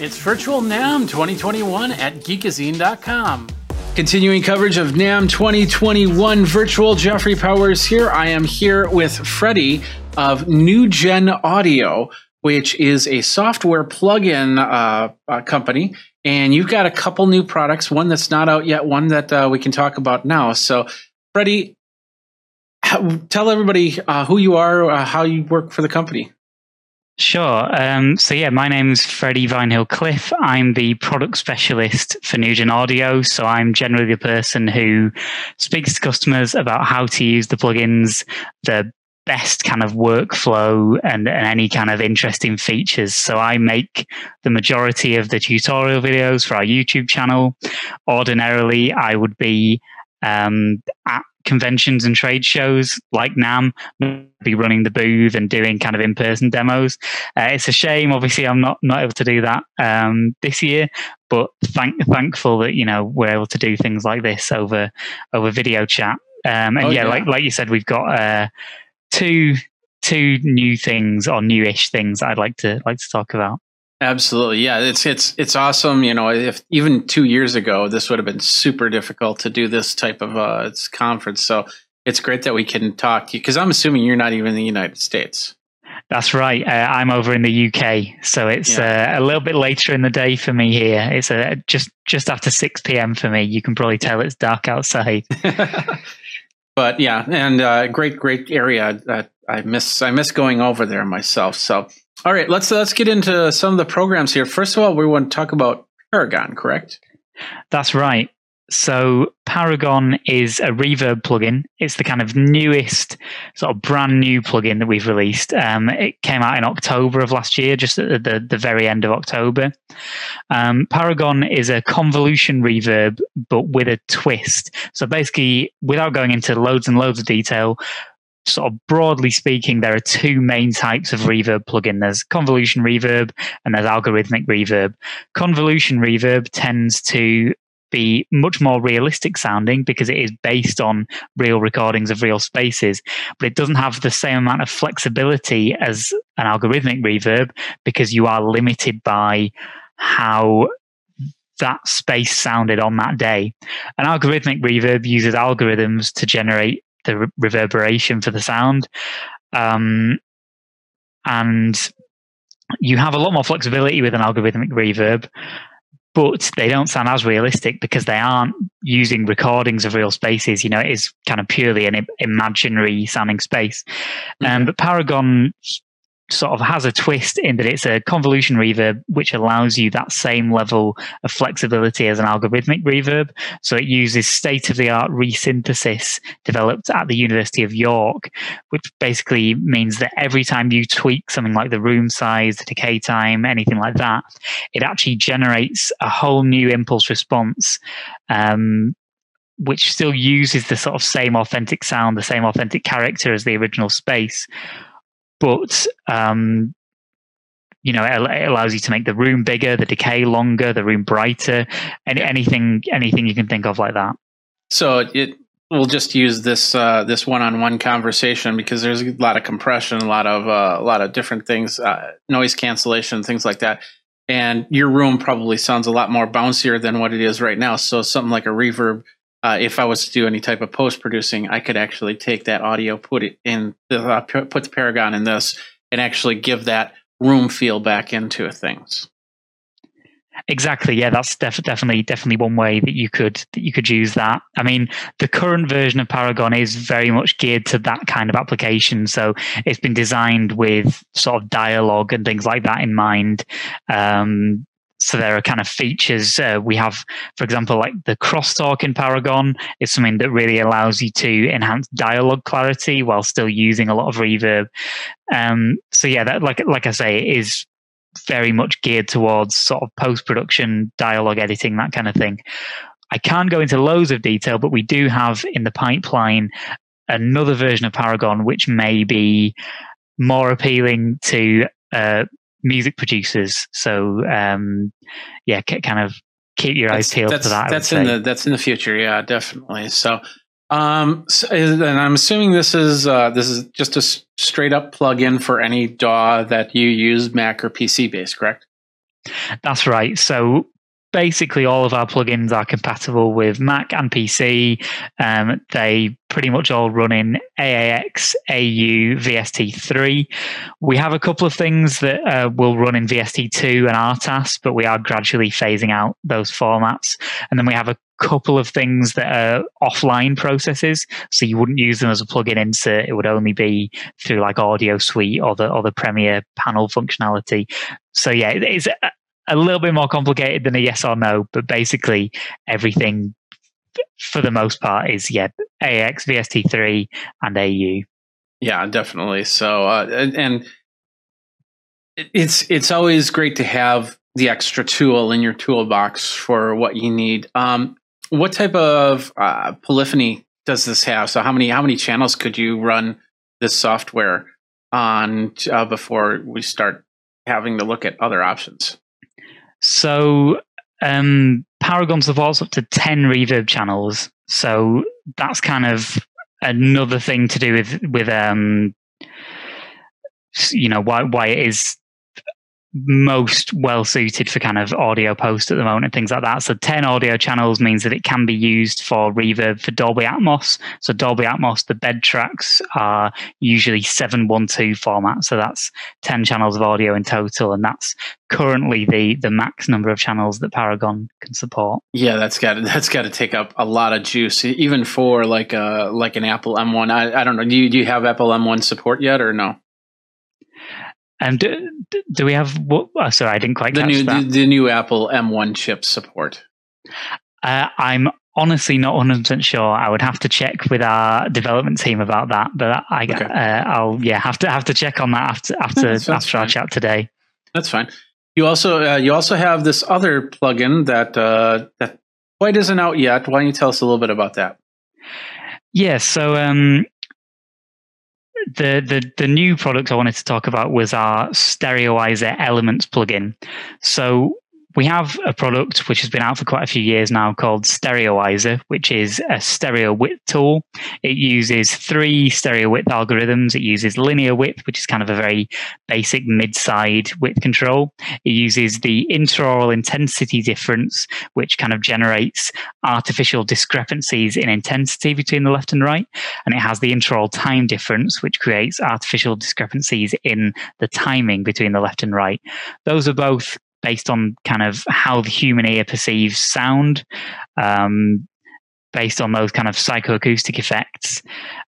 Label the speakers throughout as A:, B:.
A: It's Virtual NAMM 2021 at geekazine.com. Continuing coverage of NAMM 2021 Virtual, Jeffrey Powers here. I am here with Freddie of Nugen Audio, which is a software plugin uh, uh, company. And you've got a couple new products, one that's not out yet, one that uh, we can talk about now. So, Freddie, tell everybody uh, who you are, uh, how you work for the company.
B: Sure. Um, so yeah, my name's Freddie Vinehill Cliff. I'm the product specialist for Nugen Audio. So I'm generally the person who speaks to customers about how to use the plugins, the best kind of workflow and, and any kind of interesting features. So I make the majority of the tutorial videos for our YouTube channel. Ordinarily, I would be um, at conventions and trade shows like NAMM be running the booth and doing kind of in person demos. Uh, it's a shame, obviously, I'm not not able to do that um, this year, but thank, thankful that you know we're able to do things like this over over video chat. Um, and oh, yeah, yeah, like like you said, we've got uh, two two new things or newish things I'd like to like to talk about.
A: Absolutely. Yeah, it's it's it's awesome. You know, if even 2 years ago this would have been super difficult to do this type of uh conference. So it's great that we can talk because I'm assuming you're not even in the United States.
B: That's right. Uh, I'm over in the UK, so it's yeah. uh, a little bit later in the day for me here. It's uh, just just after 6 p.m. for me. You can probably tell it's dark outside.
A: but yeah, and uh, great great area. I miss I miss going over there myself. So all right, let's let's get into some of the programs here. First of all, we want to talk about Paragon, correct?
B: That's right. So Paragon is a reverb plugin. It's the kind of newest, sort of brand new plugin that we've released. Um, it came out in October of last year, just at the, the very end of October. Um, Paragon is a convolution reverb, but with a twist. So basically, without going into loads and loads of detail, sort of broadly speaking, there are two main types of reverb plugin. There's convolution reverb and there's algorithmic reverb. Convolution reverb tends to be much more realistic sounding because it is based on real recordings of real spaces, but it doesn't have the same amount of flexibility as an algorithmic reverb because you are limited by how that space sounded on that day. An algorithmic reverb uses algorithms to generate the re- reverberation for the sound. Um, and you have a lot more flexibility with an algorithmic reverb, but they don't sound as realistic because they aren't using recordings of real spaces. You know, it is kind of purely an imaginary sounding space. Mm-hmm. Um, but Paragon sort of has a twist in that it's a convolution reverb which allows you that same level of flexibility as an algorithmic reverb. So it uses state of the art resynthesis developed at the University of York which basically means that every time you tweak something like the room size the decay time anything like that it actually generates a whole new impulse response um, which still uses the sort of same authentic sound the same authentic character as the original space but um, you know it, allows you to make the room bigger the decay longer the room brighter and anything anything you can think of like that.
A: So it we'll just use this uh, this one-on-one conversation because there's a lot of compression a lot of uh, a lot of different things uh, noise cancellation things like that. And your room probably sounds a lot more bouncier than what it is right now. So something like a reverb uh, if I was to do any type of post producing, I could actually take that audio, put it in, the, uh, put the Paragon in this, and actually give that room feel back into things.
B: Exactly. Yeah, that's def- definitely definitely one way that you could that you could use that. I mean, the current version of Paragon is very much geared to that kind of application. So it's been designed with sort of dialogue and things like that in mind. Um, so there are kind of features uh, we have for example like the crosstalk in paragon is something that really allows you to enhance dialogue clarity while still using a lot of reverb. Um, so yeah that like like i say is very much geared towards sort of post-production dialogue editing that kind of thing. I can't go into loads of detail but we do have in the pipeline another version of paragon which may be more appealing to uh, music producers. So um, yeah, kind of keep your
A: that's,
B: eyes peeled for that.
A: That's in the that's in the future. Yeah, definitely. So. Um, so, and I'm assuming this is uh, this is just a straight up plug-in for any DAW that you use, Mac or PC based, correct?
B: That's right. So basically all of our plugins are compatible with Mac and PC. Um, they pretty much all run in AAX, AU, VST3. We have a couple of things that uh, will run in VST2 and RTAS, but we are gradually phasing out those formats. And then we have a couple of things that are offline processes, so you wouldn't use them as a plugin insert. It would only be through like Audio Suite or the or the Premiere panel functionality. So yeah, it's a, little bit more complicated than a yes or no, but basically everything for the most part is yeah AX, VST3, and AU.
A: Yeah, definitely. So uh, and it's it's always great to have the extra tool in your toolbox for what you need. Um, what type of uh, polyphony does this have? So how many how many channels could you run this software on uh, before we start having to look at other options?
B: So um, Paragon supports up to ten reverb channels. So that's kind of another thing to do with with um, you know why why it is most well suited for kind of audio post at the moment and things like that. So 10 audio channels means that it can be used for reverb for Dolby Atmos. So Dolby Atmos, the bed tracks are usually 712 format. So that's 10 channels of audio in total. And that's currently the the max number of channels that Paragon can support.
A: Yeah, that's got that's got to take up a lot of juice, even for like a like an Apple M1. I, I don't know. Do you, do you have Apple M1 support yet or no?
B: And do, do we have what? Oh, sorry, I didn't quite
A: the
B: catch
A: new
B: that.
A: the, the new Apple M1 chip support.
B: Uh, I'm honestly not 100 percent sure. I would have to check with our development team about that. But I,
A: Okay.
B: uh, I'll yeah have to have to check on that after after after our chat today.
A: That's fine. You also uh, you also have this other plugin that uh, that quite isn't out yet. Why don't you tell us a little bit about that?
B: Yeah, so um, the the the new product I wanted to talk about was our Stereoizer Elements plugin. So we have a product which has been out for quite a few years now called Stereoizer, which is a stereo width tool. It uses three stereo width algorithms. It uses linear width, which is kind of a very basic mid-side width control. It uses the interaural intensity difference, which kind of generates artificial discrepancies in intensity between the left and right. And it has the interaural time difference, which creates artificial discrepancies in the timing between the left and right. Those are both based on kind of how the human ear perceives sound. Um, based on those kind of psychoacoustic effects.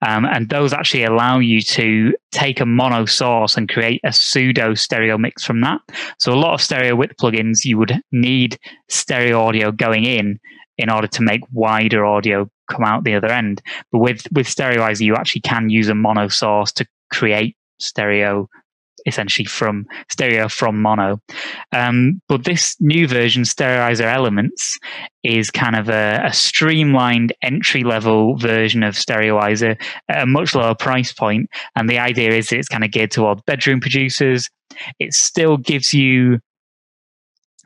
B: Um, and those actually allow you to take a mono source and create a pseudo stereo mix from that. So, a lot of stereo width plugins, you would need stereo audio going in in order to make wider audio come out the other end. But with, with Stereoizer, you actually can use a mono source to create stereo essentially from stereo from mono. Um, but this new version, Stereoizer Elements, is kind of a, a streamlined entry level version of Stereoizer at a much lower price point. And the idea is it's kind of geared towards bedroom producers. It still gives you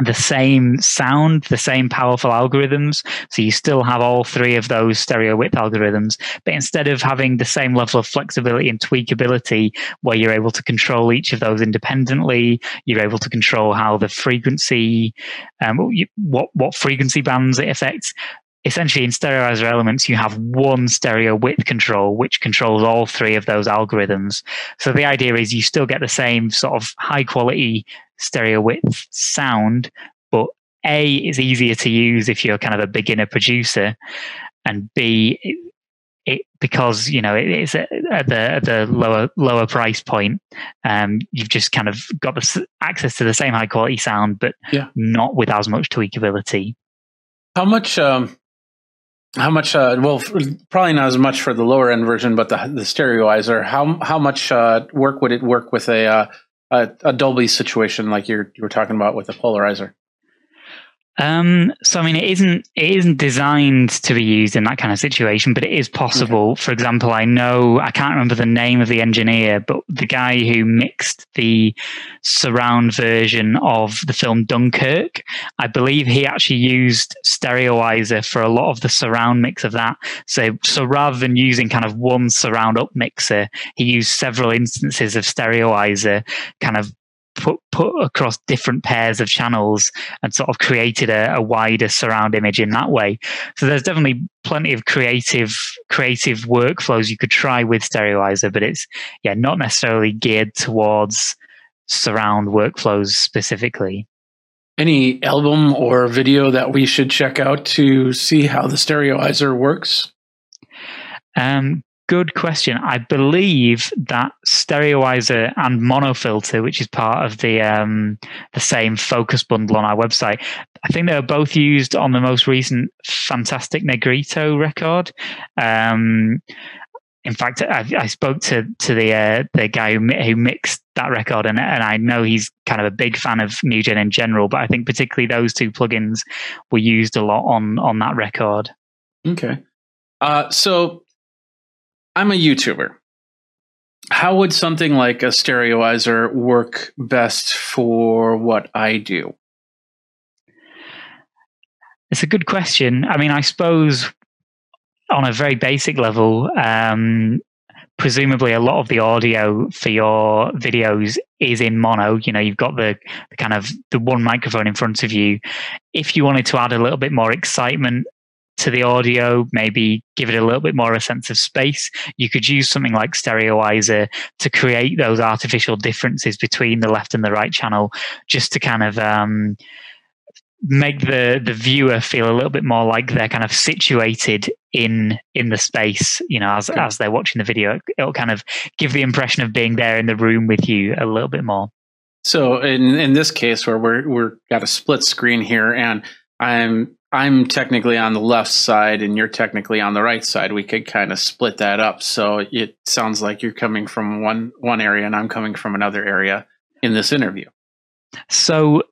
B: the same sound, the same powerful algorithms. So you still have all three of those stereo width algorithms, but instead of having the same level of flexibility and tweakability where you're able to control each of those independently, you're able to control how the frequency, um, what, what frequency bands it affects. Essentially, in stereoizer elements, you have one stereo width control, which controls all three of those algorithms. So the idea is you still get the same sort of high quality stereo width sound, but A is easier to use if you're kind of a beginner producer, and B it, it because you know it, it's at the at the lower lower price point. Um, you've just kind of got the access to the same high quality sound, but
A: Yeah.
B: not with as much tweakability.
A: How much? Um, how much? Uh, well, probably not as much for the lower end version, but the the stereoizer. How how much uh, work would it work with a, uh, a a Dolby situation like you're you were talking about with the polarizer?
B: Um, so I mean, it isn't it isn't designed to be used in that kind of situation, but it is possible. For example, I know I can't remember the name of the engineer, but the guy who mixed the surround version of the film Dunkirk, I believe he actually used Stereoizer for a lot of the surround mix of that. So so rather than using kind of one surround up mixer, he used several instances of Stereoizer, kind of put put across different pairs of channels and sort of created a, a, wider surround image in that way. So there's definitely plenty of creative creative workflows you could try with Stereoizer, but it's yeah not necessarily geared towards surround workflows specifically.
A: Any album or video that we should check out to see how the Stereoizer works?
B: Um, good question. I believe that Stereoizer and Monofilter, which is part of the um, the same focus bundle on our website, I think they were both used on the most recent Fantastic Negrito record. Um, in fact, I, I, spoke to to the uh, the guy who, who mixed that record, and and I know he's kind of a big fan of Nugen in general, but I think particularly those two plugins were used a lot on on that record.
A: Okay, uh, so I'm a YouTuber. How would something like a stereoizer work best for what I do?
B: It's a good question. I mean, I suppose on a very basic level, um, presumably a lot of the audio for your videos is in mono. You know, you've got the, the, kind of the one microphone in front of you. If you wanted to add a little bit more excitement to the audio, maybe give it a little bit more a sense of space. You could use something like Stereoizer to create those artificial differences between the left and the right channel, just to kind of um, make the the viewer feel a little bit more like they're kind of situated in in the space. You know, as as they're watching the video, it'll kind of give the impression of being there in the room with you a little bit more.
A: So in in this case, where we're we're got a split screen here, and I'm I'm technically on the left side and you're technically on the right side. We could kind of split that up. So it sounds like you're coming from one one area and I'm coming from another area in this interview.
B: So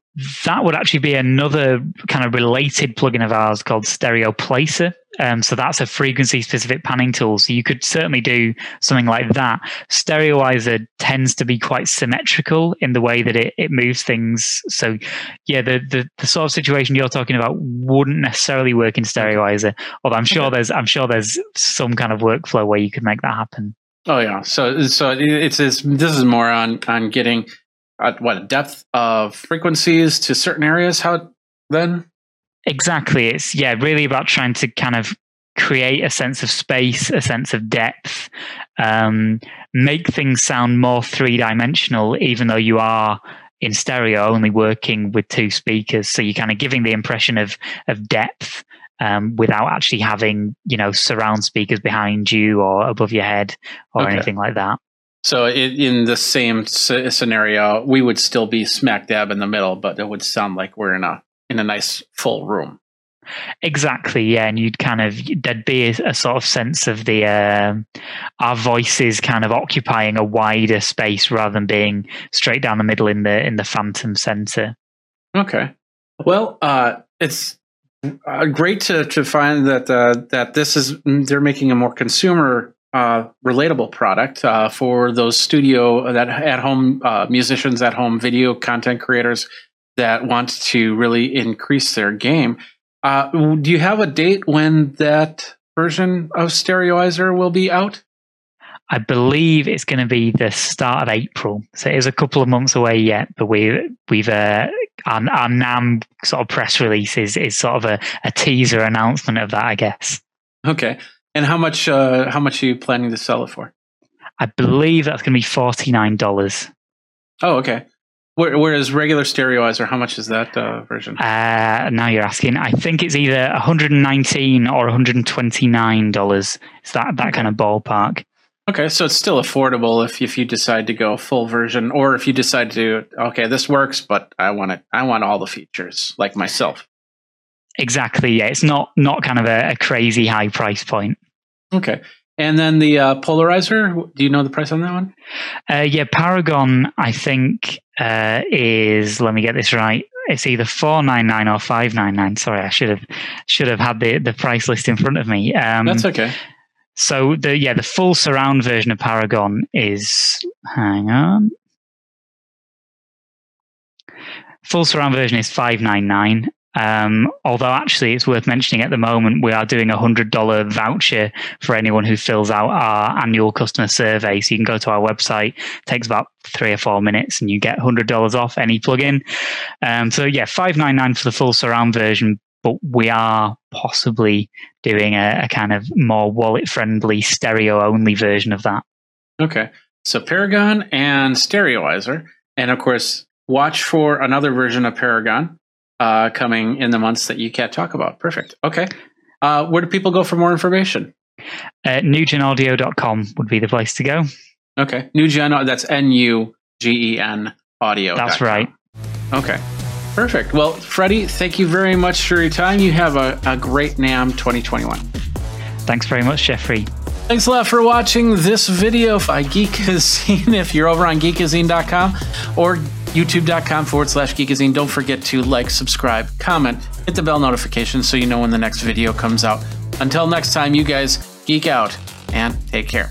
B: that would actually be another kind of related plugin of ours called Stereo Placer. Um, so that's a frequency specific panning tool. So you could certainly do something like that. Stereoizer tends to be quite symmetrical in the way that it, it moves things. So yeah, the, the, the sort of situation you're talking about wouldn't necessarily work in Stereoizer. Although I'm sure there's I'm sure there's some kind of workflow where you could make that happen.
A: Oh yeah. So so it's, it's this is more on on getting uh, what depth of frequencies to certain areas. How then?
B: Exactly. It's yeah, really about trying to kind of create a sense of space, a sense of depth, um, make things sound more three dimensional, even though you are in stereo only working with two speakers. So you're kind of giving the impression of of depth um, without actually having you know surround speakers behind you or above your head or okay. anything like that.
A: So in the same scenario, we would still be smack dab in the middle, but it would sound like we're in a in a nice full room.
B: Exactly, yeah, and you'd kind of there'd be a, a sort of sense of the uh, our voices kind of occupying a wider space rather than being straight down the middle in the in the phantom center.
A: Okay, well, uh, it's uh, great to to find that uh, that this is they're making a more consumer uh, relatable product uh, for those studio that at home uh, musicians at home video content creators that want to really increase their game. Uh, do you have a date when that version of Stereoizer will be out?
B: I believe it's going to be the start of April, so it is a couple of months away yet. But we we've uh, our, our NAMM sort of press release is, is sort of a, a teaser announcement of that, I guess.
A: Okay, and how much? Uh, how much are you planning to sell it for?
B: I believe that's going to be forty nine dollars.
A: Oh, okay. Whereas regular stereoizer, how much is that uh, version?
B: Uh, now you're asking. I think it's either 119 or 129 dollars. It's that that kind of ballpark.
A: Okay, so it's still affordable if if you decide to go full version, or if you decide to okay, this works, but I want it. I want all the features, like myself.
B: Exactly. Yeah, it's not not kind of a, a crazy high price point.
A: Okay. And then the uh, polarizer, do you know the price on that one?
B: Uh, yeah, Paragon, I think, uh, is, let me get this right. It's either 499 or 599. Sorry, I should have should have had the, the price list in front of me.
A: Um, That's okay.
B: So the yeah, the full surround version of Paragon is hang on. Full surround version is 599 Um, although actually, it's worth mentioning at the moment we are doing a hundred dollar voucher for anyone who fills out our annual customer survey. So you can go to our website, it takes about three or four minutes, and you get hundred dollars off any plugin. Um, so yeah, five nine nine for the full surround version, but we are possibly doing a, a kind of more wallet friendly stereo only version of that.
A: Okay, so Paragon and Stereoizer, and of course, watch for another version of Paragon uh, coming in the months that you can't talk about. Perfect. Okay. Uh, where do people go for more information?
B: Uh, nugenaudio.com would be the place to go.
A: Okay. Nugen, that's N U G E N audio.
B: That's right.
A: Okay. Perfect. Well, Freddie, thank you very much for your time. You have a, a great NAMM 2021.
B: Thanks very much, Jeffrey.
A: Thanks a lot for watching this video by Geekazine. If you're over on geekazine.com or youtube.com forward slash geekazine. Don't forget to like, subscribe, comment, hit the bell notification so you know when the next video comes out. Until next time, you guys geek out and take care.